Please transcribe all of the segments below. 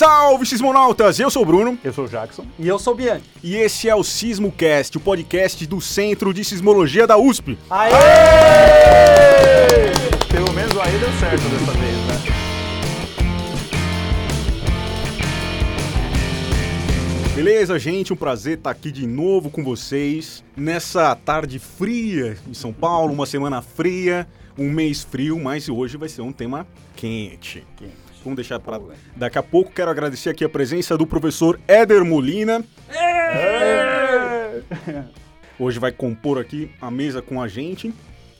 Salve, sismonautas! Eu sou o Bruno. Eu sou o Jackson. E eu sou o Bianchi. E esse é o SismoCast, o podcast do Centro de Sismologia da USP. Aê! Pelo menos aí deu certo dessa vez, né? Beleza, gente? Um prazer estar aqui de novo com vocês nessa tarde fria em São Paulo, uma semana fria, um mês frio, mas hoje vai ser um tema quente. Quente. Vamos deixar para daqui a pouco. Quero agradecer aqui a presença do professor Éder Molina. Hoje vai compor aqui a mesa com a gente.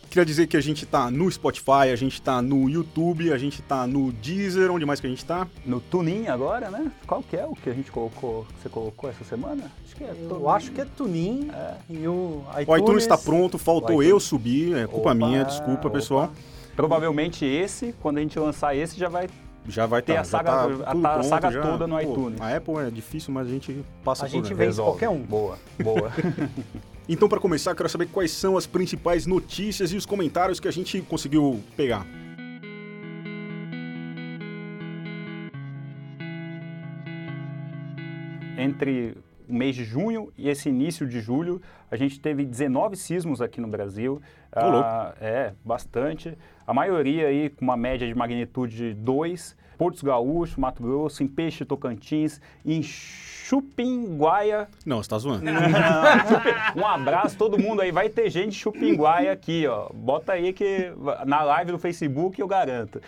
Queria dizer que a gente tá no Spotify, a gente tá no YouTube, a gente tá no Deezer, onde mais que a gente tá? No Tunin agora, né? Qual que é o que a gente colocou, você colocou essa semana? Acho que é, eu acho que é Tunin É. e o iTunes. O iTunes está pronto, faltou eu subir, é culpa Opa, minha, desculpa opa. pessoal. Provavelmente esse, quando a gente lançar esse, já vai Já vai Tem tá, a já saga- tá a- a saga já. toda no Pô, iTunes. A Apple é difícil, mas a gente passa A por gente ela. vence resolve. qualquer um. Boa, boa. Então, para começar, quero saber quais são as principais notícias e os comentários que a gente conseguiu pegar. Entre o mês de junho e esse início de julho, a gente teve 19 sismos aqui no Brasil. Ah, é, bastante. A maioria aí com uma média de magnitude de 2. Portos Gaúcho, Mato Grosso, em Peixe, Tocantins, em Chupinguaia. Não, você tá zoando. Um abraço, todo mundo aí. Vai ter gente de Chupinguaia aqui, ó. Bota aí que na live do Facebook eu garanto.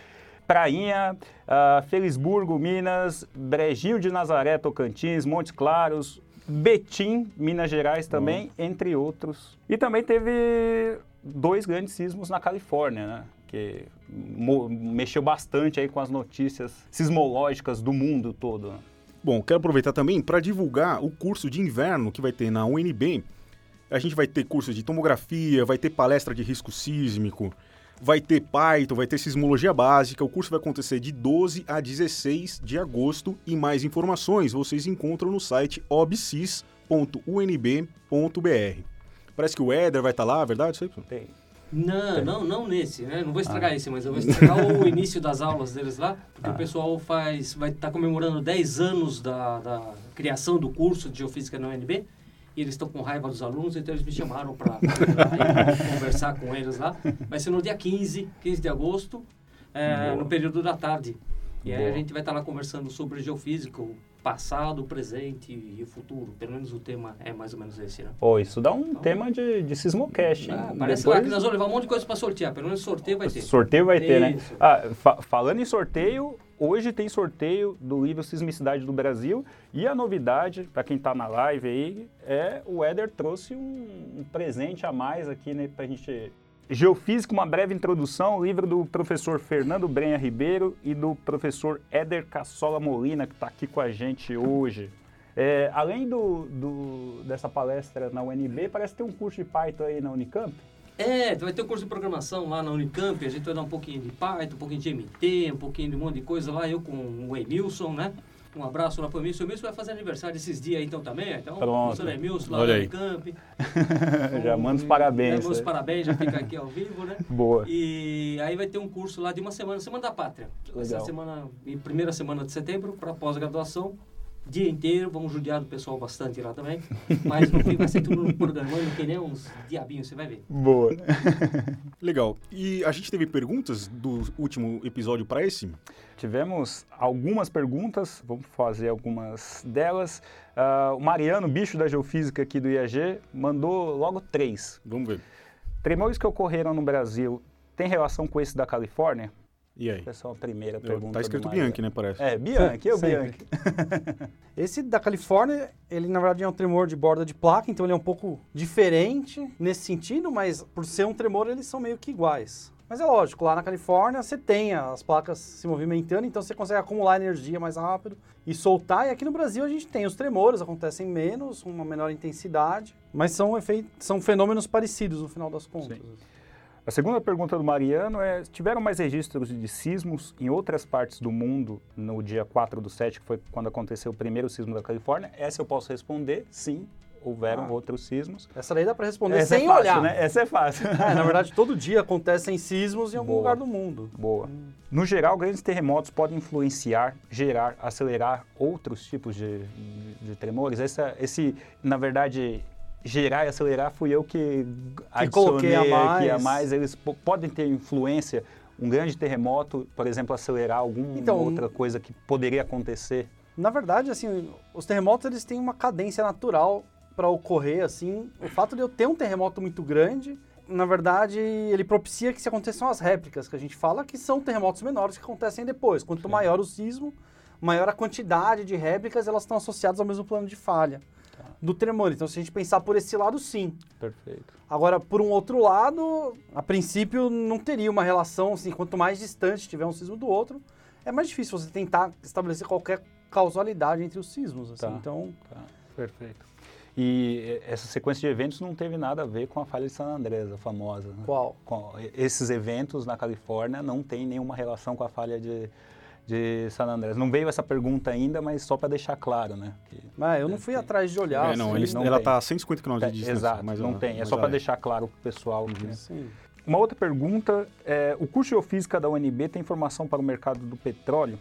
Prainha, ah, Felisburgo, Minas, Brejinho de Nazaré, Tocantins, Montes Claros, Betim, Minas Gerais também, entre outros. E também teve dois grandes sismos na Califórnia, né? Que mexeu bastante aí com as notícias sismológicas do mundo todo. né? Bom, quero aproveitar também para divulgar o curso de inverno que vai ter na UNB. A gente vai ter curso de tomografia, vai ter palestra de risco sísmico, vai ter Python, vai ter sismologia básica. O curso vai acontecer de 12 a 16 de agosto e mais informações vocês encontram no site obsis.unb.br. Parece que o Éder vai estar lá, é verdade? Isso aí? Tem. Não, não, não nesse, né? Não vou estragar esse, mas eu vou estragar o início das aulas deles lá, porque o pessoal faz, vai estar comemorando 10 anos da, da criação do curso de Geofísica na UNB, e eles estão com raiva dos alunos, então eles me chamaram para conversar com eles lá. Vai ser no dia 15, 15 de agosto, é, no período da tarde. E aí Boa. a gente vai estar lá conversando sobre geofísica, o passado, o presente e o futuro. Pelo menos o tema é mais ou menos esse, né? Pô, isso dá um tema de, de sismocast, hein? Ah, parece Depois- lá que nós vamos levar um monte de coisa para sortear, pelo menos sorteio vai ter. Sorteio vai ter, né? Isso. Ah, fa- falando em sorteio, hoje tem sorteio do livro Sismicidade do Brasil e a novidade, para quem tá na live aí, é o Éder trouxe um, um presente a mais aqui, né, pra gente... Geofísica, uma breve introdução, livro do professor Fernando Brenha Ribeiro e do professor Éder Cassola Molina, que está aqui com a gente hoje. É, além do, do- dessa palestra na UNB, parece ter um curso de Python aí na Unicamp. É, vai ter um curso de programação lá na Unicamp, a gente vai dar um pouquinho de Python, um pouquinho de MT, um pouquinho de um monte de coisa lá, eu com o Emilson, né? Um abraço lá pro Emilson. O Emilson vai fazer aniversário esses dias aí então também, então, Pronto. professor Emilson lá Olha aí. Unicamp. Já manda os parabéns. Já meus né? parabéns, já fica aqui ao vivo, né? Boa. E aí vai ter um curso lá de uma semana, Semana da Pátria. Essa Legal. semana, em primeira semana de setembro, para pós-graduação. Dia inteiro, vamos judiar do pessoal bastante lá também. Mas no fim vai ser tudo programando que nem uns diabinhos, você vai ver. Boa. Legal. E a gente teve perguntas do último episódio para esse? Tivemos algumas perguntas, vamos fazer algumas delas. Ah, o Mariano, bicho da geofísica aqui do IAG, mandou logo três. Vamos ver. Tremores que ocorreram no Brasil tem relação com esse da Califórnia? E aí? Essa é a primeira Eu- pergunta. Tá escrito. Bianchi, né? Parece. É, Bianchi, eu Sempre. Bianchi. Esse da Califórnia, ele na verdade é um tremor de borda de placa, então ele é um pouco diferente nesse sentido, mas por ser um tremor eles são meio que iguais. Mas é lógico, lá na Califórnia você tem as placas se movimentando, então você consegue acumular energia mais rápido e soltar. E aqui no Brasil a gente tem os tremores, acontecem menos, uma menor intensidade, mas são, efeitos, são fenômenos parecidos no final das contas. A segunda pergunta do Mariano é: tiveram mais registros de sismos em outras partes do mundo no dia 4 do 7, que foi quando aconteceu o primeiro sismo da Califórnia? Essa eu posso responder, sim. houveram Ah. outros sismos. Essa daí dá para responder Essa sem é fácil, olhar. né? Essa é fácil. É, na verdade, todo dia acontecem sismos em algum Boa. lugar do mundo. Boa. No geral, grandes terremotos podem influenciar, gerar, acelerar outros tipos de, de, de tremores. Essa, esse, na verdade, gerar e acelerar fui eu que, coloquei a adicionei aqui a mais. mais. Eles po- podem ter influência. Um grande terremoto, por exemplo, acelerar alguma Então, outra coisa que poderia acontecer. Na verdade, assim, os terremotos eles têm uma cadência natural para ocorrer, assim. O fato de eu ter um terremoto muito grande, na verdade, ele propicia que se aconteçam as réplicas, que a gente fala que são terremotos menores que acontecem depois. Quanto maior o sismo, maior a quantidade de réplicas, elas estão associadas ao mesmo plano de falha do tremor. Então, se a gente pensar por esse lado, sim. Perfeito. Agora, por um outro lado, a princípio não teria uma relação, assim, quanto mais distante tiver um sismo do outro, é mais difícil você tentar estabelecer qualquer causalidade entre os sismos. Assim. Tá. Então, Tá, perfeito. E essa sequência de eventos não teve nada a ver com a falha de San Andrés, a famosa. né? qual? Com- esses eventos na Califórnia não tem nenhuma relação com a falha de, de San Andrés. Não veio essa pergunta ainda, mas só para deixar claro, né? Que, Ah, eu não fui atrás de olhar. É, não, assim. eles, não ela tem. tá a 150 km de É, distância. exato, mas não ela- tem. É só para deixar claro para o pessoal. que- Sim. Uma outra pergunta, é, o curso de geofísica da UNB tem informação para o mercado do petróleo?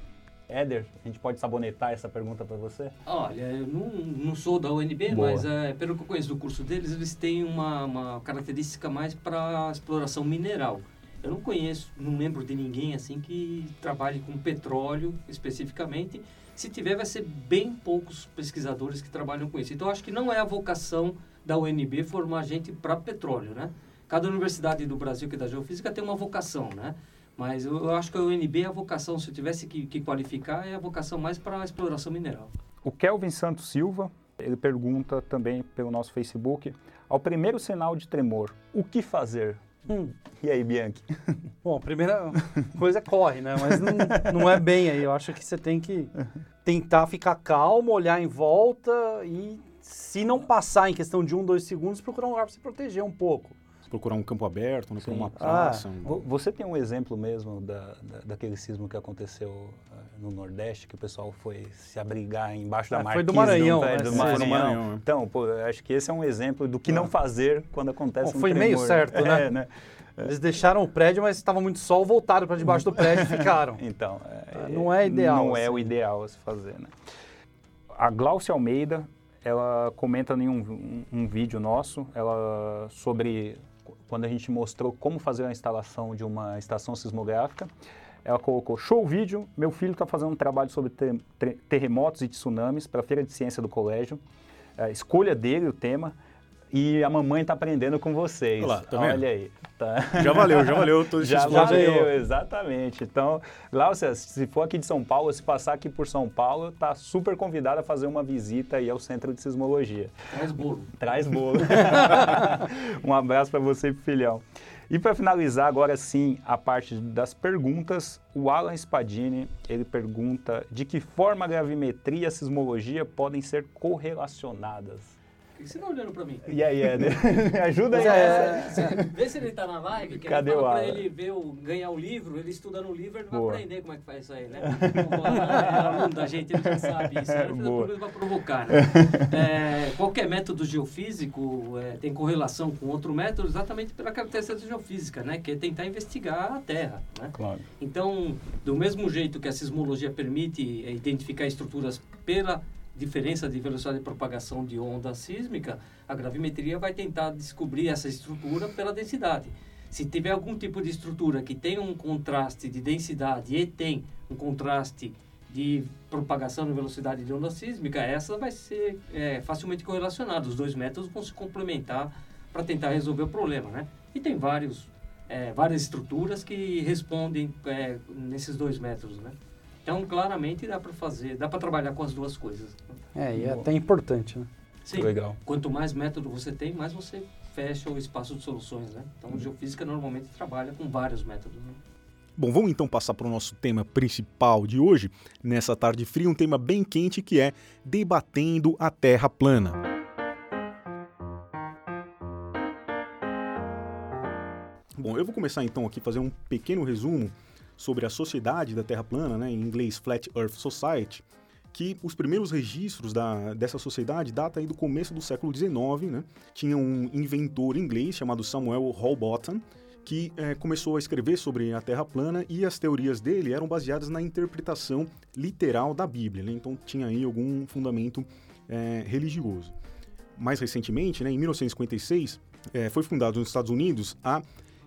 Éder, a gente pode sabonetar essa pergunta para você? Olha, eu não, não sou da UNB, Boa. mas é, pelo que eu conheço do curso deles, eles têm uma, uma característica mais para exploração mineral. Eu não conheço, não lembro de ninguém assim que trabalhe com petróleo especificamente. Se tiver, vai ser bem poucos pesquisadores que trabalham com isso. Então, acho que não é a vocação da UNB formar gente para petróleo, né? Cada universidade do Brasil que é da geofísica tem uma vocação, né? Mas eu, eu acho que a UNB, a vocação, se eu tivesse que, que qualificar, é a vocação mais para a exploração mineral. O Kelvin Santos Silva, ele pergunta também pelo nosso Facebook, ao primeiro sinal de tremor, o que fazer? Hum. E aí, Bianchi? Bom, a primeira coisa é corre, né? Mas não, não é bem aí. Eu acho que você tem que tentar ficar calmo, olhar em volta e, se não passar em questão de um, dois segundos, procurar um lugar para se proteger um pouco. Procurar um campo aberto, né, Sim. uma Ah, praça. um- Vo- Você tem um exemplo mesmo da, da- daquele sismo que aconteceu no Nordeste, que o pessoal foi se abrigar embaixo da Ah, marquise foi do Maranhão, do, né? do. Maranhão. Maranhão, né? Então, pô, acho que esse é um exemplo do que não fazer quando acontece Bom, um foi meio tremor. certo, né? É, né? Eles deixaram o prédio, mas estava muito sol, voltaram para debaixo do prédio e ficaram. Então, Ah, não é ideal, Não é assim. o ideal a se fazer, né? A Glaucia Almeida, ela comenta em um, um- um vídeo nosso, ela sobre qu- quando a gente mostrou como fazer a instalação de uma estação sismográfica. Ela colocou, show vídeo, meu filho está fazendo um trabalho sobre terremotos e tsunamis para a Feira de Ciência do colégio. É, escolha dele o tema e a mamãe está aprendendo com vocês. Olha lá, tá? Olha aí. Tá. Já valeu, já valeu esse Já valeu, ganhou. exatamente. Então, Glaucia, se for aqui de São Paulo, se passar aqui por São Paulo, tá super convidado a fazer uma visita aí ao Centro de Sismologia. Traz bolo. Traz bolo. um abraço para você e pro filhão. E para finalizar agora sim a parte das perguntas, o Alan Spadini, ele pergunta de que forma a gravimetria e a sismologia podem ser correlacionadas. Que você tá olhando pra mim? E aí, Éder? Me ajuda aí. É, Vê se ele tá na live, que Cadê ele fala o pra ele ver o, ganhar o livro, ele estuda no livro, ele vai Boa. aprender como é que faz isso aí, né? O Alan é aluno da gente, ele já sabe isso. Ele fez pra provocar, né? É, qualquer método geofísico é, tem correlação com outro método exatamente pela característica geofísica, né? Que é tentar investigar a Terra, né? Claro. Então, do mesmo jeito que a sismologia permite eh, identificar estruturas pela diferença de velocidade de propagação de onda sísmica, a gravimetria vai tentar descobrir essa estrutura pela densidade. Se tiver algum tipo de estrutura que tem um contraste de densidade e tem um contraste de propagação de velocidade de onda sísmica, essa vai ser eh, facilmente correlacionada. Os dois métodos vão se complementar para tentar resolver o problema, né? E tem vários é, várias estruturas que respondem é, nesses dois métodos, né? Então, claramente dá para fazer, dá para trabalhar com as duas coisas. é, e é até importante, né? Sim. Legal. Quanto mais método você tem, mais você fecha o espaço de soluções, né? Então, a geofísica normalmente trabalha com vários métodos. Né? Bom, vamos então passar para o nosso tema principal de hoje, nessa tarde fria, um tema bem quente que é debatendo a Terra plana. Bom, eu vou começar então aqui a fazer um pequeno resumo sobre a Sociedade da Terra Plana, né, em inglês Flat Earth Society, que os primeiros registros da, dessa sociedade datam do começo do século XIX, né? Tinha um inventor inglês chamado Samuel Hallbottom, que é, começou a escrever sobre a Terra plana e as teorias dele eram baseadas na interpretação literal da Bíblia, né? então tinha aí algum fundamento é, religioso. Mais recentemente, né, em 1956, é, foi fundado nos Estados Unidos a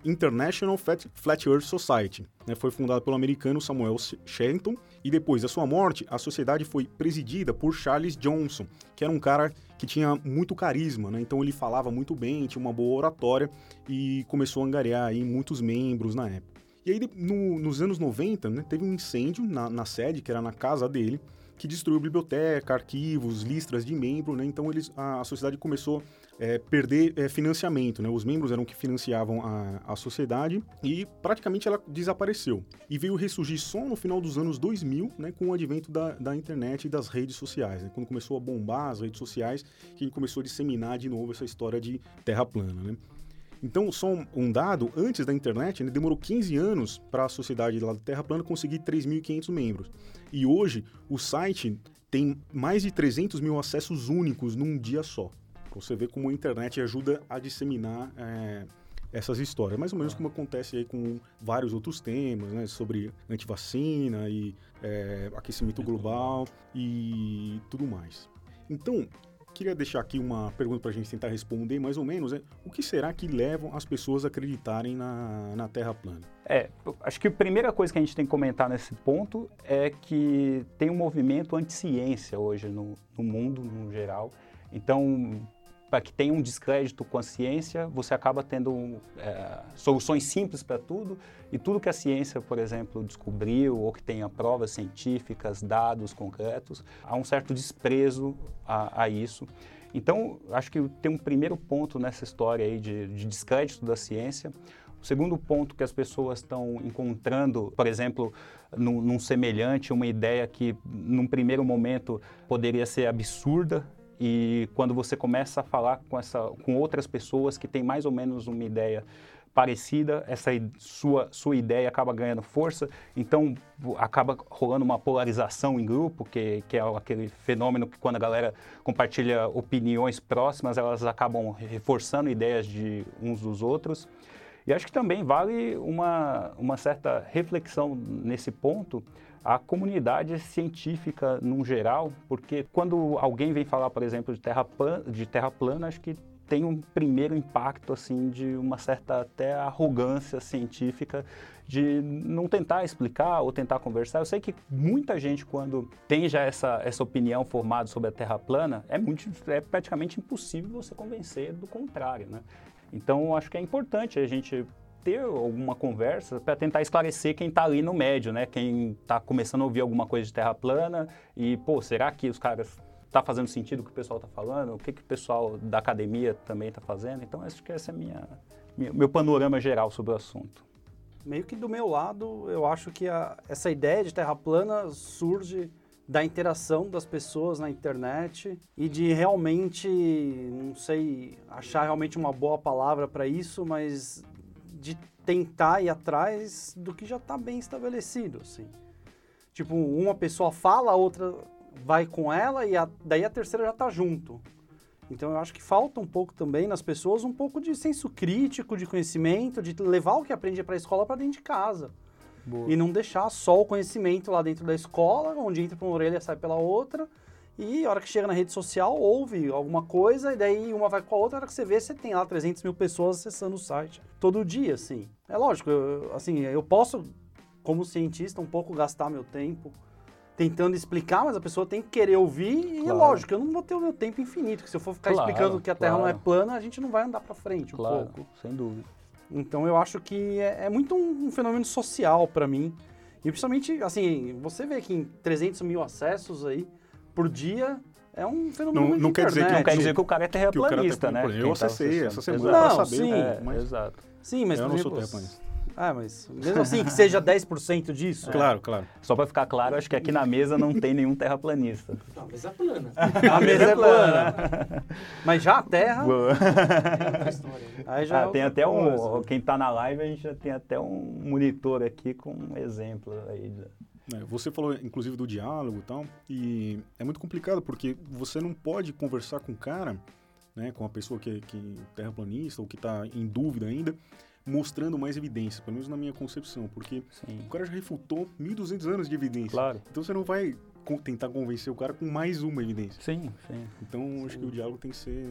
International Flat Earth Society. Né, foi fundada pelo americano Samuel Shenton e depois da sua morte, a sociedade foi presidida por Charles Johnson, que era um cara que tinha muito carisma, né? então ele falava muito bem, tinha uma boa oratória e começou a angariar aí muitos membros na época. E aí, no, nos anos 90, né, teve um incêndio na, na sede, que era na casa dele, que destruiu biblioteca, arquivos, listras de membro, né? Então eles, a, a sociedade começou é, perder é, financiamento, né? Os membros eram que financiavam a, a sociedade e praticamente ela desapareceu. E veio ressurgir só no final dos anos 2000, né? Com o advento da, da internet e das redes sociais, né? Quando começou a bombar as redes sociais, que começou a disseminar de novo essa história de terra plana, né? Então, só um dado, antes da internet, né, demorou 15 anos para a sociedade lá da Terra Plana conseguir 3.500 membros. E hoje, o site tem mais de 300 mil acessos únicos num dia só. Você vê como a internet ajuda a disseminar é, essas histórias. Mais ou menos como acontece aí com vários outros temas, né? Sobre antivacina e é, aquecimento global e tudo mais. Então, queria deixar aqui uma pergunta para a gente tentar responder mais ou menos. É, o que será que levam as pessoas a acreditarem na, na Terra plana? É, acho que a primeira coisa que a gente tem que comentar nesse ponto é que tem um movimento anti-ciência hoje no, no mundo, no geral. Então, para que tenha um descrédito com a ciência, você acaba tendo é, soluções simples para tudo e tudo que a ciência, por exemplo, descobriu ou que tenha provas científicas, dados concretos, há um certo desprezo a, a isso. Então, acho que tem um primeiro ponto nessa história aí de, de descrédito da ciência. O segundo ponto que as pessoas estão encontrando, por exemplo, num, num, semelhante, uma ideia que num primeiro momento poderia ser absurda, e quando você começa a falar com, essa, com outras pessoas que têm mais ou menos uma ideia parecida, essa sua, sua ideia acaba ganhando força, então acaba rolando uma polarização em grupo, que, que é aquele fenômeno que quando a galera compartilha opiniões próximas, elas acabam reforçando ideias de uns dos outros. E acho que também vale uma, uma certa reflexão nesse ponto, a comunidade científica no geral, porque quando alguém vem falar, por exemplo, de terra, plana, de terra plana, acho que tem um primeiro impacto assim de uma certa até arrogância científica de não tentar explicar ou tentar conversar. Eu sei que muita gente quando tem já essa, essa opinião formada sobre a Terra plana, é muito é praticamente impossível você convencer do contrário, né? Então acho que é importante a gente ter alguma conversa para tentar esclarecer quem está ali no médio, né? Quem está começando a ouvir alguma coisa de terra plana e, pô, será que os caras está fazendo sentido o que o pessoal está falando? O que, que o pessoal da academia também está fazendo? Então, acho que esse é minha, minha, meu panorama geral sobre o assunto. Meio que do meu lado, eu acho que a, essa ideia de terra plana surge da interação das pessoas na internet e de realmente, não sei, achar realmente uma boa palavra para isso, mas de tentar ir atrás do que já está bem estabelecido, assim. Tipo, uma pessoa fala, a outra vai com ela e a, daí a terceira já está junto. Então eu acho que falta um pouco também nas pessoas um pouco de senso crítico, de conhecimento, de levar o que aprende para a escola para dentro de casa. Boa. E não deixar só o conhecimento lá dentro da escola, onde entra por uma orelha e sai pela outra, e a hora que chega na rede social, ouve alguma coisa, e daí uma vai com a outra, a hora que você vê, você tem lá 300 mil pessoas acessando o site todo dia, assim. É lógico, eu, assim, eu posso, como cientista, um pouco gastar meu tempo tentando explicar, mas a pessoa tem que querer ouvir, claro. e é lógico, eu não vou ter o meu tempo infinito, porque se eu for ficar claro, explicando que a Terra claro. não é plana, a gente não vai andar para frente um pouco. sem dúvida. Então eu acho que é, é muito um, um fenômeno social para mim, e principalmente, assim, você vê que em 300 mil acessos aí, por dia é um fenômeno não, não quer dizer que não quer dizer que o cara é terraplanista, né? Eu acessei tá essa semana para saber sim, é, mas... Exato. Sim, mas eu não sou terraplanista. Ah, mas mesmo assim, que seja 10% disso. É. Claro, claro. Só para ficar claro, acho que aqui na mesa não tem nenhum terraplanista. Não, a mesa é plana. a mesa é plana. mas já a Terra. Boa. É Aí já ah, é tem até um. Quem está na live, a gente já tem até um monitor aqui com um exemplo aí. É, você falou, inclusive, do diálogo e tal, e é muito complicado porque você não pode conversar com o cara, né, com a pessoa que, que é terraplanista ou que está em dúvida ainda, mostrando mais evidências, pelo menos na minha concepção, porque Sim. o cara já refutou 1.200 anos de evidência. Claro. Então você não vai tentar convencer o cara com mais uma evidência. Sim, sim. Então acho que o diálogo tem que ser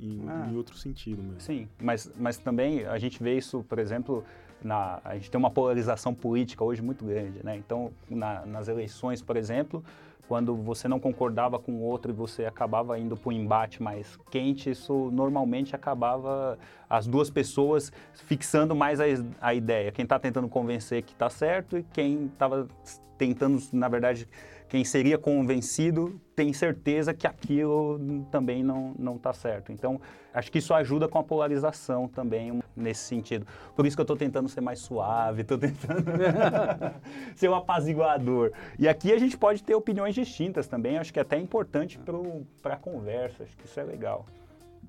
em, Ah. em outro sentido mesmo. Sim, mas, mas também a gente vê isso, por exemplo, na, a gente tem uma polarização política hoje muito grande, né? Então, na- nas eleições, por exemplo, quando você não concordava com o outro e você acabava indo para um embate mais quente, isso normalmente acabava as duas pessoas fixando mais a, a ideia. Quem está tentando convencer que está certo e quem estava tentando, na verdade, quem seria convencido tem certeza que aquilo também não não está certo. Então, acho que isso ajuda com a polarização também nesse sentido. Por isso que eu estou tentando ser mais suave, estou tentando ser um apaziguador. E aqui a gente pode ter opiniões distintas também. Acho que é até importante para a conversa. Acho que isso é legal.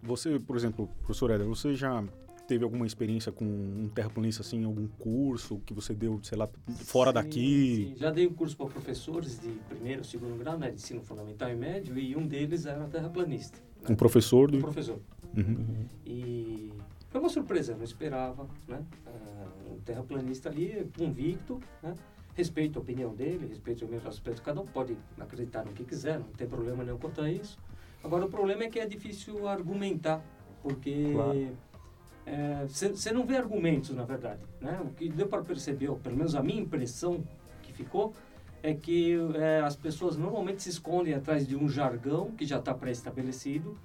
Você, por exemplo, professor Éder, você já teve alguma experiência com um terraplanista assim, algum curso que você deu, sei lá, fora Sim, daqui? sim. Já dei um curso para professores de primeiro, segundo grau, né, de ensino fundamental e médio, e um deles era terraplanista. né? Um professor do. Um professor. Uhum. E foi uma surpresa, eu não esperava, né? Ah, um terraplanista ali, convicto, né? Respeito a opinião dele, respeito o meu respeito. Cada um pode acreditar no que quiser, não tem problema nenhum quanto a isso. Agora, o problema é que é difícil argumentar, porque Claro. Você não vê argumentos, na verdade. Né? O que deu para perceber, ou pelo menos a minha impressão que ficou, é que é, as pessoas normalmente se escondem atrás de um jargão que já está pré-estabelecido,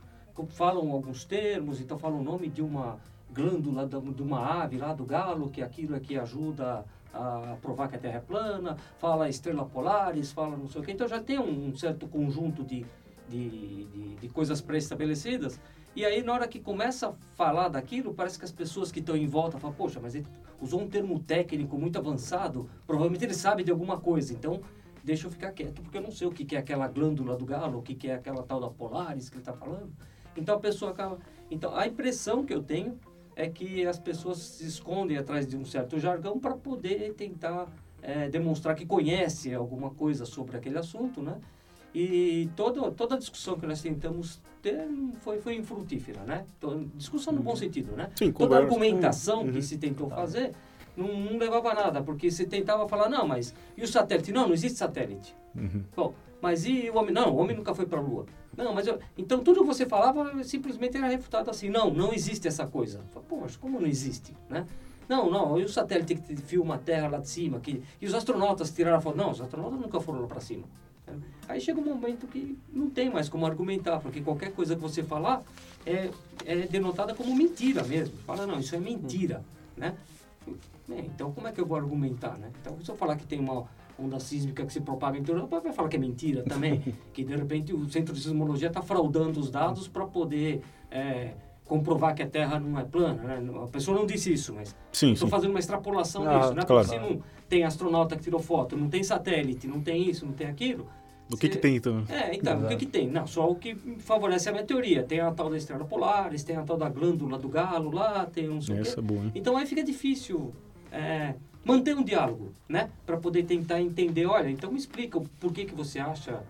falam alguns termos, então falam o nome de uma glândula de uma ave lá do galo, que aquilo é que ajuda a provar que a Terra é plana, fala estrela polares, fala não sei o quê. Então já tem um certo conjunto de, de, de, de coisas pré-estabelecidas. E aí, na hora que começa a falar daquilo, parece que as pessoas que estão em volta falam, poxa, mas ele usou um termo técnico muito avançado, provavelmente ele sabe de alguma coisa, então deixa eu ficar quieto, porque eu não sei o que é aquela glândula do galo, o que que é aquela tal da Polaris que ele está falando. Então a pessoa acaba... Então a impressão que eu tenho é que as pessoas se escondem atrás de um certo jargão para poder tentar eh, demonstrar que conhece alguma coisa sobre aquele assunto, né? E toda, toda a discussão que nós tentamos ter foi, foi infrutífera, né? Discussão no bom sentido, né? Sim, Toda a argumentação Uhum. que se tentou fazer não, não levava a nada, porque se tentava falar, não, mas e o satélite? Não, não existe satélite. Uhum. Bom, mas e o homem? Não, o homem nunca foi para a Lua. Não, mas eu... Então tudo que você falava simplesmente era refutado assim, não, não existe essa coisa. Mas como não existe, né? Não, não, e o satélite que filma a Terra lá de cima? Que... E os astronautas tiraram a foto? Não, os astronautas nunca foram lá para cima. Aí chega um momento que não tem mais como argumentar, porque qualquer coisa que você falar é, é denotada como mentira mesmo. Fala, não, isso é mentira, né? É, então como é que eu vou argumentar, né? Então se eu falar que tem uma onda sísmica que se propaga em Europa, vai falar que é mentira também, que de repente o Centro de Sismologia está fraudando os dados para poder é, comprovar que a Terra não é plana, né? A pessoa não disse isso, mas estou fazendo uma extrapolação Ah, disso, né? claro. Porque se não tem astronauta que tirou foto, não tem satélite, não tem isso, não tem aquilo... Do que que tem então? é, então, o que que tem? Não, só o que favorece a minha teoria. Tem a tal da estrela polares, tem a tal da glândula do galo lá, tem um o. Essa é boa, hein? Então aí fica difícil é, manter um diálogo, né? Para poder tentar entender, olha, então me explica o porquê que você acha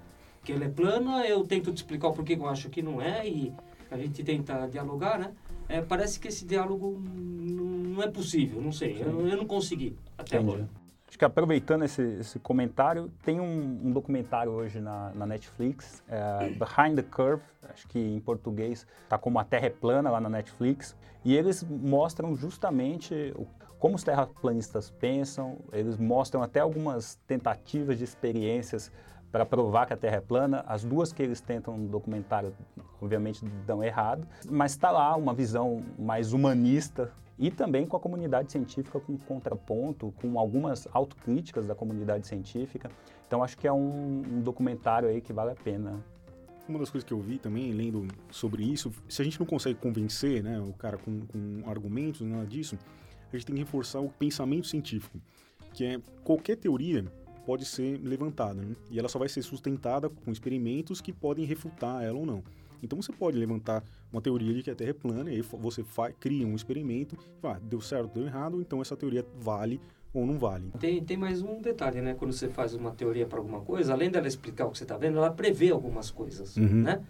que ela é plana, eu tento te explicar o porquê que eu acho que não é e a gente tenta dialogar, né? É, parece que esse diálogo não é possível, não sei, eu, eu não consegui até Entendi. agora. Acho que aproveitando esse, esse comentário, tem um, um documentário hoje na, na Netflix, é, Behind the Curve, acho que em português está como A Terra é Plana lá na Netflix, e eles mostram justamente o- como os terraplanistas pensam, eles mostram até algumas tentativas de experiências para provar que a Terra é plana. As duas que eles tentam no documentário, obviamente, dão errado, mas está lá uma visão mais humanista e também com a comunidade científica com contraponto, com algumas autocríticas da comunidade científica. Então acho que é um, um documentário aí que vale a pena. Uma das coisas que eu vi também, lendo sobre isso, se a gente não consegue convencer né, o cara com, com argumentos, nada disso, a gente tem que reforçar o pensamento científico, que é qualquer teoria pode ser levantada, né? e ela só vai ser sustentada com experimentos que podem refutar ela ou não. Então você pode levantar uma teoria de que a Terra é plana e aí você faz, cria um experimento, ah, deu certo, deu errado, então essa teoria vale ou não vale. Tem, tem mais um detalhe, né? Quando você faz uma teoria para alguma coisa, além dela explicar o que você está vendo, ela prevê algumas coisas, Uhum. né?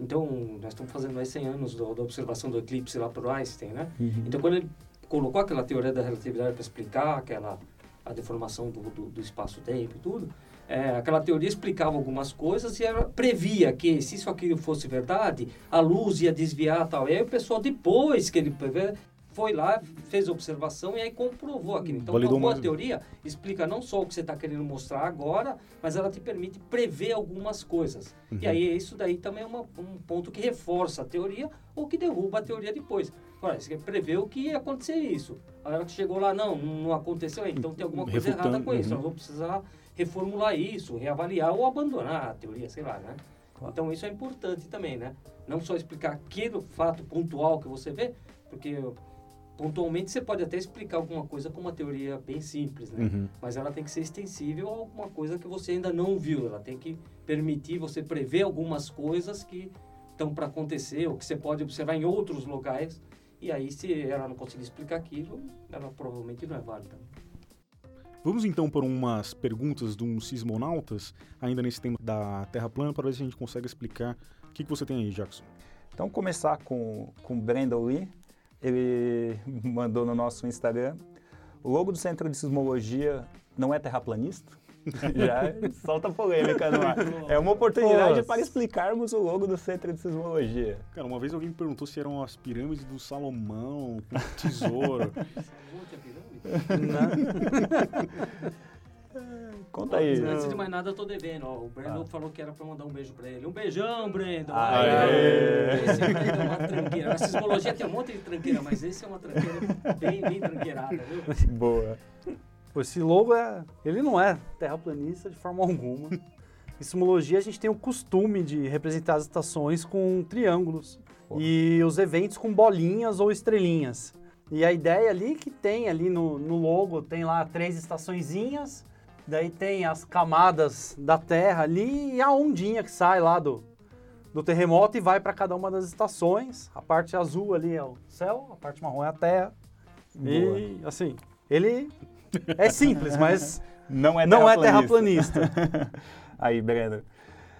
Então, nós estamos fazendo mais 100 anos do, da observação do eclipse lá por Einstein, né? Uhum. Então, quando ele colocou aquela teoria da relatividade para explicar aquela a deformação do, do, do espaço-tempo e tudo, é, aquela teoria explicava algumas coisas e ela previa que se isso aqui fosse verdade, a luz ia desviar tal. E aí o pessoal, depois que ele foi lá, fez a observação e aí comprovou aquilo. Então, Validou uma boa mais. teoria explica não só o que você está querendo mostrar agora, mas ela te permite prever algumas coisas. Uhum. E aí isso daí também é uma- um ponto que reforça a teoria ou que derruba a teoria depois. Olha, você preveu que ia acontecer isso. A hora que chegou lá, não, não aconteceu, então tem alguma coisa Refutando, errada com isso. uhum. Nós vamos precisar reformular isso, reavaliar ou abandonar a teoria, sei lá, né? Então isso é importante também, né? Não só explicar aquele fato pontual que você vê, porque pontualmente você pode até explicar alguma coisa com uma teoria bem simples, né? Uhum. Mas ela tem que ser extensível a alguma coisa que você ainda não viu. Ela tem que permitir você prever algumas coisas que estão para acontecer ou que você pode observar em outros locais. E aí, se ela não conseguir explicar aquilo, ela provavelmente não é válida. Vamos então por umas perguntas de uns sismonautas, ainda nesse tema da Terra plana, para ver se a gente consegue explicar o que, que você tem aí, Jackson. Então, começar com com o Brandon Lee. Ele mandou no nosso Instagram. O logo do Centro de Sismologia não é terraplanista? Já solta polêmica no ar. É uma oportunidade Nossa. para explicarmos o logo do Centro de Sismologia. Cara, uma vez alguém me perguntou se eram as pirâmides do Salomão, com tesouro. Conta aí. Antes de mais nada, eu tô devendo. Ó, o Brandon falou que era para mandar um beijo para ele. Um beijão, Brandon. Aê! Esse Brandon é uma tranqueira. A sismologia tem um monte de tranqueira, mas esse é uma tranqueira bem, bem tranqueirada, viu? Boa. Pô, esse logo é. Ele não é terraplanista de forma alguma. Em sismologia, a gente tem o costume de representar as estações com triângulos e os eventos com bolinhas ou estrelinhas. E a ideia ali que tem ali no, no logo, tem lá três estaçõezinhas, daí tem as camadas da Terra ali e a ondinha que sai lá do, do terremoto e vai para cada uma das estações. A parte azul ali é o céu, a parte marrom é a Terra. E assim, ele é simples, mas Não é não é terraplanista. Aí, Brandon.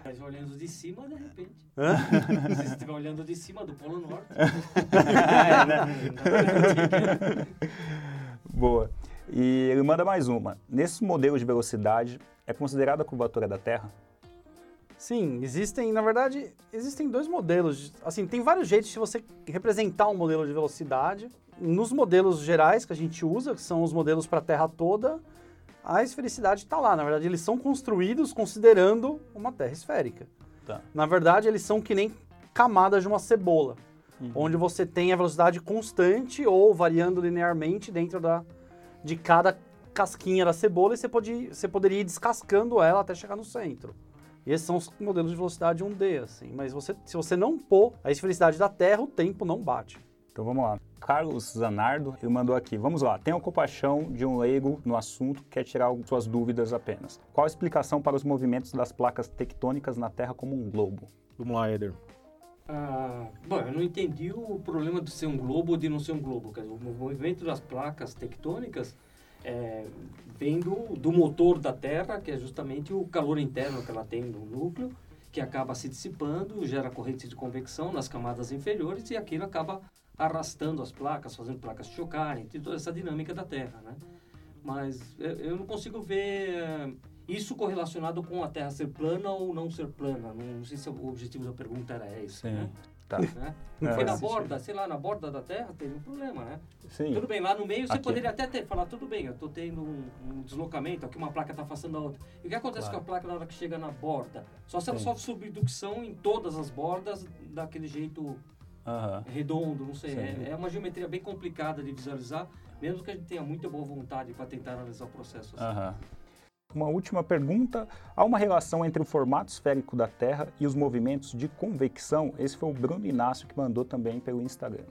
Mas olhando de cima, de repente. Hã? Se você estiver olhando de cima do Polo Norte. Boa. E ele manda mais uma. Nesses modelos de velocidade, é considerada a curvatura da Terra? Sim, existem, na verdade, existem dois modelos. Assim, tem vários jeitos de você representar um modelo de velocidade. Nos modelos gerais que a gente usa, que são os modelos para a Terra toda, a esfericidade está lá. Na verdade, eles são construídos considerando uma Terra esférica. Tá. Na verdade, eles são que nem camadas de uma cebola, onde você tem a velocidade constante ou variando linearmente dentro da, de cada casquinha da cebola e você, pode, você poderia ir descascando ela até chegar no centro. E esses são os modelos de velocidade 1D, assim. Mas você, se você não pôr a esfericidade da Terra, o tempo não bate. Então vamos lá. Carlos Zanardo, ele mandou aqui. Vamos lá. Tenho compaixão de um leigo no assunto que quer tirar suas dúvidas apenas. Qual a explicação para os movimentos das placas tectônicas na Terra como um globo? Vamos lá, Éder. Ah, bom, eu não entendi o problema de ser um globo ou de não ser um globo. Quer dizer, o movimento das placas tectônicas é, vem do, do motor da Terra, que é justamente o calor interno que ela tem no núcleo, que acaba se dissipando, gera correntes de convecção nas camadas inferiores e aquilo acaba arrastando as placas, fazendo placas chocarem, tem toda essa dinâmica da Terra, né? Mas eu, não consigo ver eh, isso correlacionado com a Terra ser plana ou não ser plana. Não sei se o objetivo da pergunta era esse, né? Tá. né? É, Foi na faz borda, sei lá, na borda da Terra teve um problema, né? Sim. Tudo bem, lá no meio você Aqui. poderia até ter, falar, tudo bem, eu estou tendo um, um deslocamento, aqui uma placa está afastando a outra. E o que acontece Claro. com a placa na hora que chega na borda? Só se ela Sim. sofre subducção em todas as bordas daquele jeito redondo, não sei. É, é uma geometria bem complicada de visualizar, mesmo que a gente tenha muita boa vontade para tentar analisar o processo. assim. Aham. Uma última pergunta. Há uma relação entre o formato esférico da Terra e os movimentos de convecção? Esse foi o Bruno Inácio que mandou também pelo Instagram.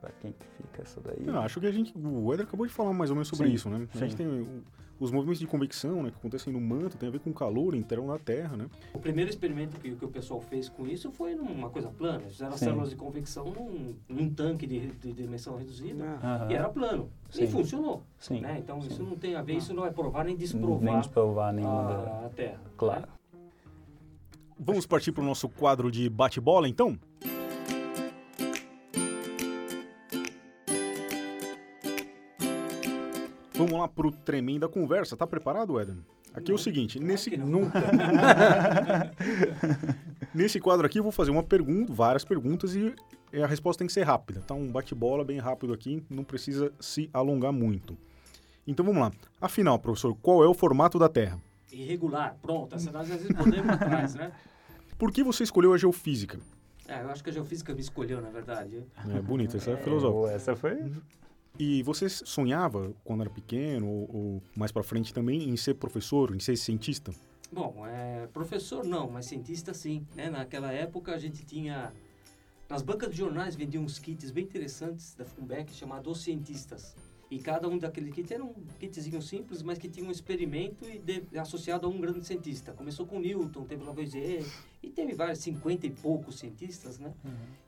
Pra quem que fica essa daí? Eu acho que a gente. O Eder acabou de falar mais ou menos sobre Sim, isso, né? A sim. gente tem o- os movimentos de convecção, né? Que acontecem no manto, tem a ver com o calor interno da Terra, né? O primeiro experimento que, que o pessoal fez com isso foi numa coisa plana. Eles Fizeram Sim. células de convecção num, num tanque de, de dimensão reduzida Aham. e era plano. Sim. E funcionou. Sim, né? Então sim. isso não tem a ver, isso não é provar nem Nem desprovar desprovar nenhuma da... a, a Terra. Claro. né? Vamos partir para o nosso quadro de bate-bola, então? Vamos lá pro tremenda conversa. Tá preparado, Eden? Aqui é o seguinte, nesse não. não- nesse quadro aqui eu vou fazer uma pergunta, várias perguntas e a resposta tem que ser rápida, tá? Um bate-bola bem rápido aqui, não precisa se alongar muito. Então vamos lá. Afinal, professor, qual é o formato da Terra? Irregular, pronto. Essa nós às vezes podemos atrás, né? Por que você escolheu a geofísica? É, eu acho que a geofísica me escolheu, na verdade. É bonito, essa é filosófica. Pô, essa foi... E você sonhava, quando era pequeno, ou, ou mais pra frente também, em ser professor, em ser cientista? Bom, é, professor não, mas cientista sim. Né? Naquela época a gente tinha... Nas bancas de jornais vendiam uns kits bem interessantes da Funbeck chamados Os Cientistas. E cada um daquele kit era um kitzinho simples, mas que tinha um experimento e de- associado a um grande cientista. Começou com Newton, teve Lavoisier, e teve vários, 50 e poucos cientistas, né?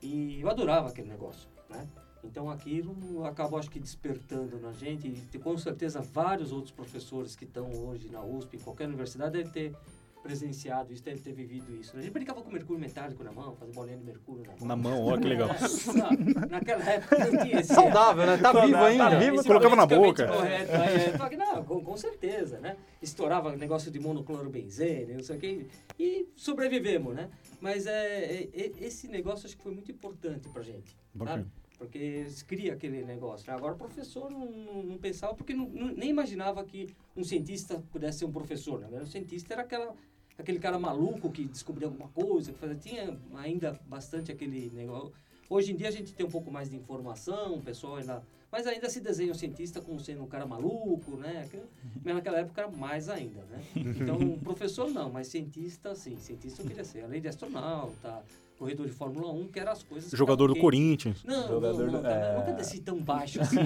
E eu adorava aquele negócio, né? Então aquilo acabou, acho que, despertando na gente. E com certeza vários outros professores que estão hoje na USP, em qualquer universidade, devem ter presenciado isso, devem ter vivido isso. A gente brincava com mercúrio metálico na mão, fazia bolinha de mercúrio na mão. Na mão, ó, que legal. Na- naquela época não tinha esse... Saudável, né? Tá vivo Tá ainda. vivo, esse colocava na boca. Correto, aí, é, não, com, com certeza, né? Estourava negócio de monoclorobenzene, não sei o que, e sobrevivemos, né? Mas é, é- é- esse negócio acho que foi muito importante pra gente. Bacana. sabe? Porque se cria aquele negócio. né? Agora o professor não, não- não pensava, porque não- nem imaginava que um cientista pudesse ser um professor. Né? O cientista era aquela, aquele cara maluco que descobria alguma coisa, que fazia, tinha ainda bastante aquele negócio. Hoje em dia a gente tem um pouco mais de informação, o pessoal ainda. Mas ainda se desenha o cientista como sendo um cara maluco, né? Mas naquela época era mais ainda, né? Então, professor não, mas cientista sim. Cientista eu queria ser. Além de astronauta, corredor de Fórmula 1, que eram as coisas. Jogador do. Corinthians. Não, Jogador não, não, do- é. nunca desci tão baixo assim.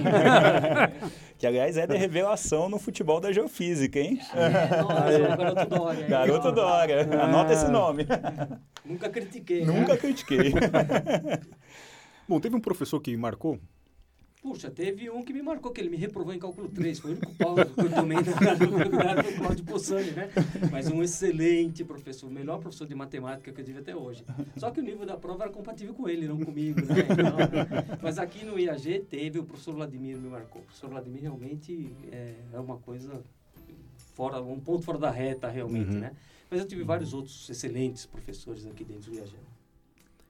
Que, aliás, é de revelação no futebol da geofísica, hein? É, nossa, garoto Dória. Garoto. Dória. Anota esse nome. Nunca critiquei. né? Nunca critiquei. Bom, teve um professor que marcou. Puxa, teve um que me marcou, que ele me reprovou em cálculo 3. Foi o único pau que eu tomei na faculdade, foi o Cláudio Possani, né? Mas um excelente professor, o melhor professor de matemática que eu tive até hoje. Só que o nível da prova era compatível com ele, não comigo, né? Então, né? Mas aqui no IAG teve, o professor Vladimir me marcou. O professor Vladimir realmente é, é uma coisa fora, um ponto fora da reta, realmente, Uhum. né? Mas eu tive vários outros excelentes professores aqui dentro do IAG.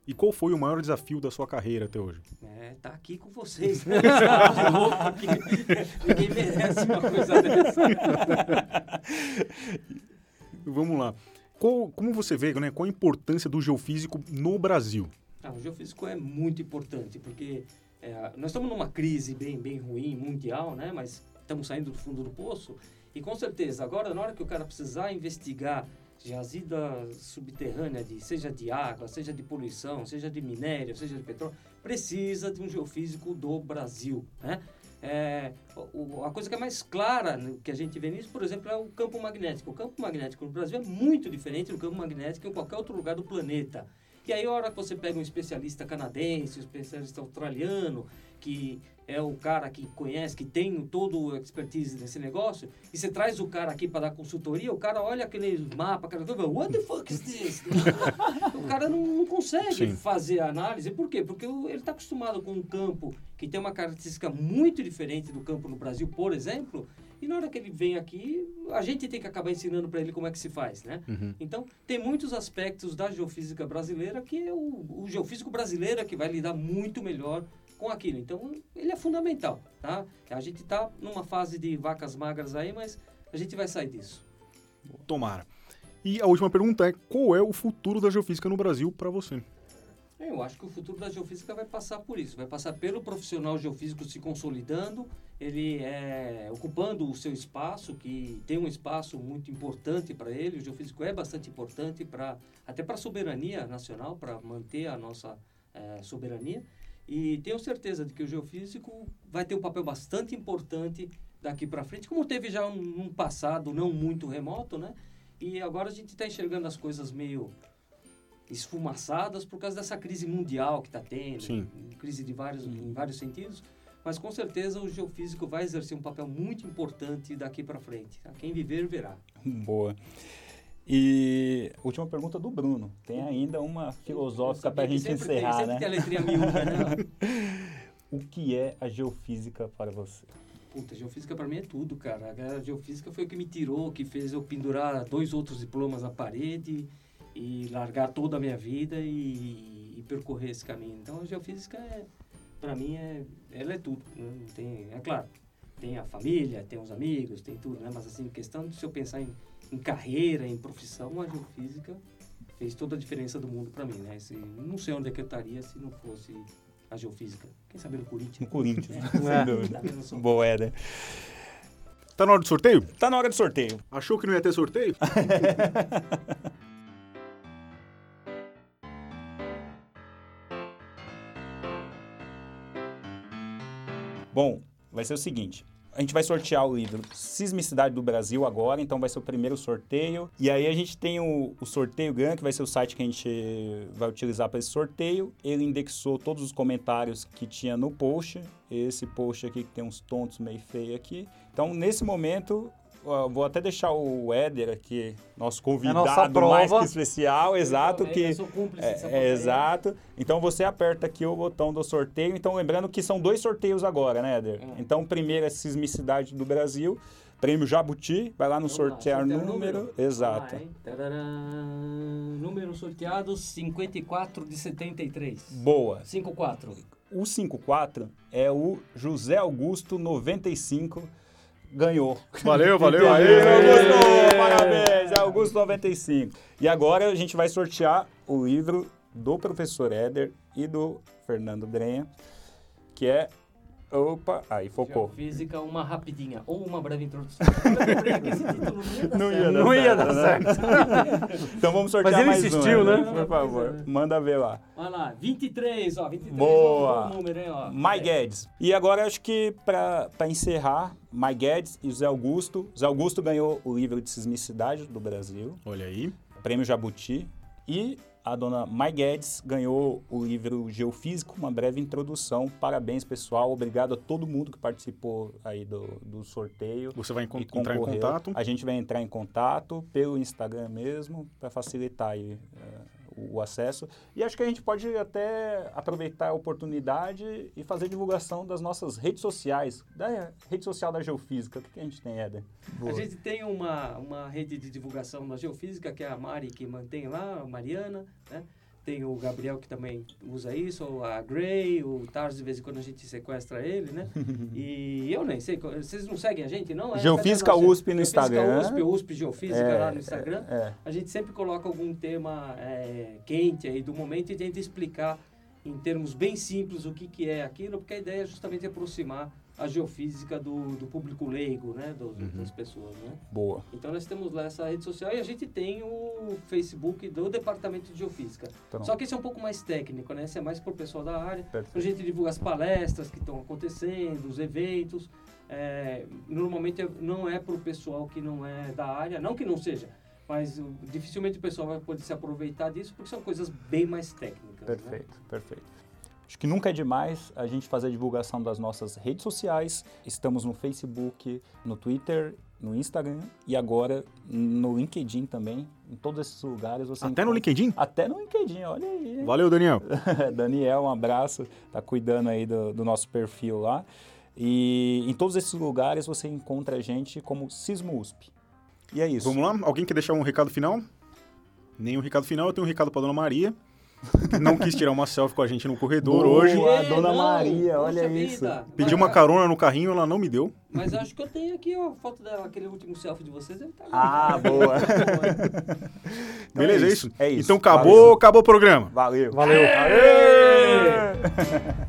E qual foi o maior desafio da sua carreira até hoje? É, tá aqui com vocês, né? aqui. Ninguém merece uma coisa dessa. Vamos lá. Qual- como você vê, né, qual a importância do geofísico no Brasil? Ah, o geofísico é muito importante, porque é, nós estamos numa crise bem, bem ruim, mundial, né? Mas estamos saindo do fundo do poço. E com certeza, agora, na hora que o cara precisar investigar jazida subterrânea, de, seja de água, seja de poluição, seja de minério, seja de petróleo, precisa de um geofísico do Brasil, né? É, o- a coisa que é mais clara que a gente vê nisso, por exemplo, é o campo magnético. O campo magnético no Brasil é muito diferente do campo magnético em qualquer outro lugar do planeta. E aí, a hora que você pega um especialista canadense, um especialista australiano, que é o cara que conhece, que tem todo o expertise nesse negócio, e você traz o cara aqui para dar consultoria, o cara olha aquele mapa, coisa, what the fuck is this? o cara não, não consegue Sim. fazer a análise. Por quê? Porque ele está acostumado com um campo que tem uma característica muito diferente do campo no Brasil, por exemplo, e na hora que ele vem aqui, a gente tem que acabar ensinando para ele como é que se faz, né? Uhum. Então, tem muitos aspectos da geofísica brasileira que é o, o geofísico brasileiro é que vai lidar muito melhor com aquilo. Então, ele é fundamental, tá? A gente está numa fase de vacas magras aí, mas a gente vai sair disso. Tomara. E a última pergunta é: qual é o futuro da geofísica no Brasil para você? Eu acho que o futuro da geofísica vai passar por isso, vai passar pelo profissional geofísico se consolidando, ele é, ocupando o seu espaço, que tem um espaço muito importante para ele. O geofísico é bastante importante para até para a soberania nacional, para manter a nossa eh, soberania. E tenho certeza de que o geofísico vai ter um papel bastante importante daqui para frente, como teve já um, um passado não muito remoto, né? E agora a gente está enxergando as coisas meio esfumaçadas por causa dessa crise mundial que está tendo, Sim. crise de vários, em vários sentidos. Mas com certeza o geofísico vai exercer um papel muito importante daqui para frente. Quem viver, verá. Boa. E última pergunta do Bruno. Tem ainda uma filosófica para a gente tem- encerrar, sempre né? tem a letrinha miúda, né? O que é a geofísica para você? Puta, geofísica pra mim é tudo, cara. A geofísica foi o que me tirou, que fez eu pendurar dois outros diplomas na parede e largar toda a minha vida e, e percorrer esse caminho. Então a geofísica é, pra mim é, ela é tudo. Né? Tem, é claro, tem a família, tem os amigos, tem tudo, né? Mas assim, questão de se eu pensar em, em carreira, em profissão, a geofísica fez toda a diferença do mundo pra mim, né? Se, não sei onde é que eu estaria se não fosse a geofísica. Quem sabe no Corinthians. No Corinthians, né? É. sem dúvida. Tá vendo só? Boa, Éder. Tá na hora do sorteio? Tá na hora do sorteio. Achou que não ia ter sorteio? Bom, vai ser o seguinte. A gente vai sortear o livro Sismicidade do Brasil agora, então vai ser o primeiro sorteio. E aí a gente tem o, o sorteio grande, que vai ser o site que a gente vai utilizar para esse sorteio. Ele indexou todos os comentários que tinha no post. Esse post aqui que tem uns tontos meio feio aqui. Então, nesse momento, vou até deixar o Éder aqui, nosso convidado prova. mais que especial, exato, Eu que também, eu sou cúmplice dessa é, é, exato. Então você aperta aqui o botão do sorteio. Então lembrando que são dois sorteios agora, né, Éder? É. Então primeiro é Sismicidade do Brasil, prêmio Jabuti, vai lá no Vamos lá, sortear o número. número. Exato. Lá. Número sorteado 54 de 73. Boa. 54. O 54 é o José Augusto 95 ganhou. Valeu, valeu. Aê, Augusto! Parabéns, é Augusto 95. E agora a gente vai sortear o livro do professor Éder e do Fernando Drenha, que é. Opa, aí focou. Física, uma rapidinha. Ou uma breve introdução. Não ia dar Não certo. ia dar Não certo, né? Então vamos sortear Mas ele mais um, insistiu, Éder, né? Por favor, manda ver lá. Olha lá, 23, ó. 23 Boa. é um número, hein, ó. My Guedes. E agora acho que para encerrar, My Guedes e o Zé Augusto. Zé Augusto ganhou o livro de sismicidade do Brasil, Olha aí. prêmio Jabuti. E a dona Mai Guedes ganhou o livro Geofísico, uma breve introdução. Parabéns, pessoal. Obrigado a todo mundo que participou aí do, do sorteio. Você vai entrar em contato. A gente vai entrar em contato pelo Instagram mesmo, para facilitar aí, eh, o, acesso. E acho que a gente pode até aproveitar a oportunidade e fazer divulgação das nossas redes sociais. Da rede social da Geofísica. O que, que a gente tem, Éder? A gente tem uma, uma rede de divulgação na geofísica, que é a Mari que mantém lá, a Mariana, né? Tem o Gabriel que também usa isso, a Gray, o Tarso, de vez em quando a gente sequestra ele, né? E eu nem sei, vocês não seguem a gente, não? É, Geofísica USP no Geofísica Instagram. USP, USP Geofísica É, lá no Instagram. É, A gente sempre coloca algum tema é, quente aí do momento e tenta explicar em termos bem simples o que, que é aquilo, porque a ideia é justamente aproximar a geofísica do, do público leigo, né? do- Das pessoas, né? boa. Então nós temos lá essa rede social e a gente tem o Facebook do Departamento de Geofísica. Pronto. Só que esse é um pouco mais técnico, né? Esse é mais para o pessoal da área. Perfeito. A gente divulga as palestras que estão acontecendo, os eventos. É, normalmente não é para o pessoal que não é da área, não que não seja, mas uh, dificilmente o pessoal vai poder se aproveitar disso porque são coisas bem mais técnicas. né? Perfeito, perfeito. Acho que nunca é demais a gente fazer a divulgação das nossas redes sociais. Estamos no Facebook, no Twitter, no Instagram e agora no LinkedIn também. Em todos esses lugares você Até no encontra- LinkedIn? Até no LinkedIn, olha aí. Valeu, Daniel. Daniel, um abraço, tá cuidando aí do, do nosso perfil lá. E em todos esses lugares você encontra a gente como Sismo USP. E é isso. Vamos lá? Alguém quer deixar um recado final? Nenhum recado final. Eu tenho um recado pra Dona Maria, não quis tirar uma selfie com a gente no corredor Boa. hoje. A Dona não, Maria, olha vida. isso. Pedi Mas- uma carona no carrinho, ela não me deu. Mas acho que eu tenho aqui ó, a foto daquele último selfie de vocês. Ele tá ali. Ah, boa. Então Beleza, é é isso. É isso. Então acabou, Valeu. acabou o programa. Valeu. Valeu. Aê!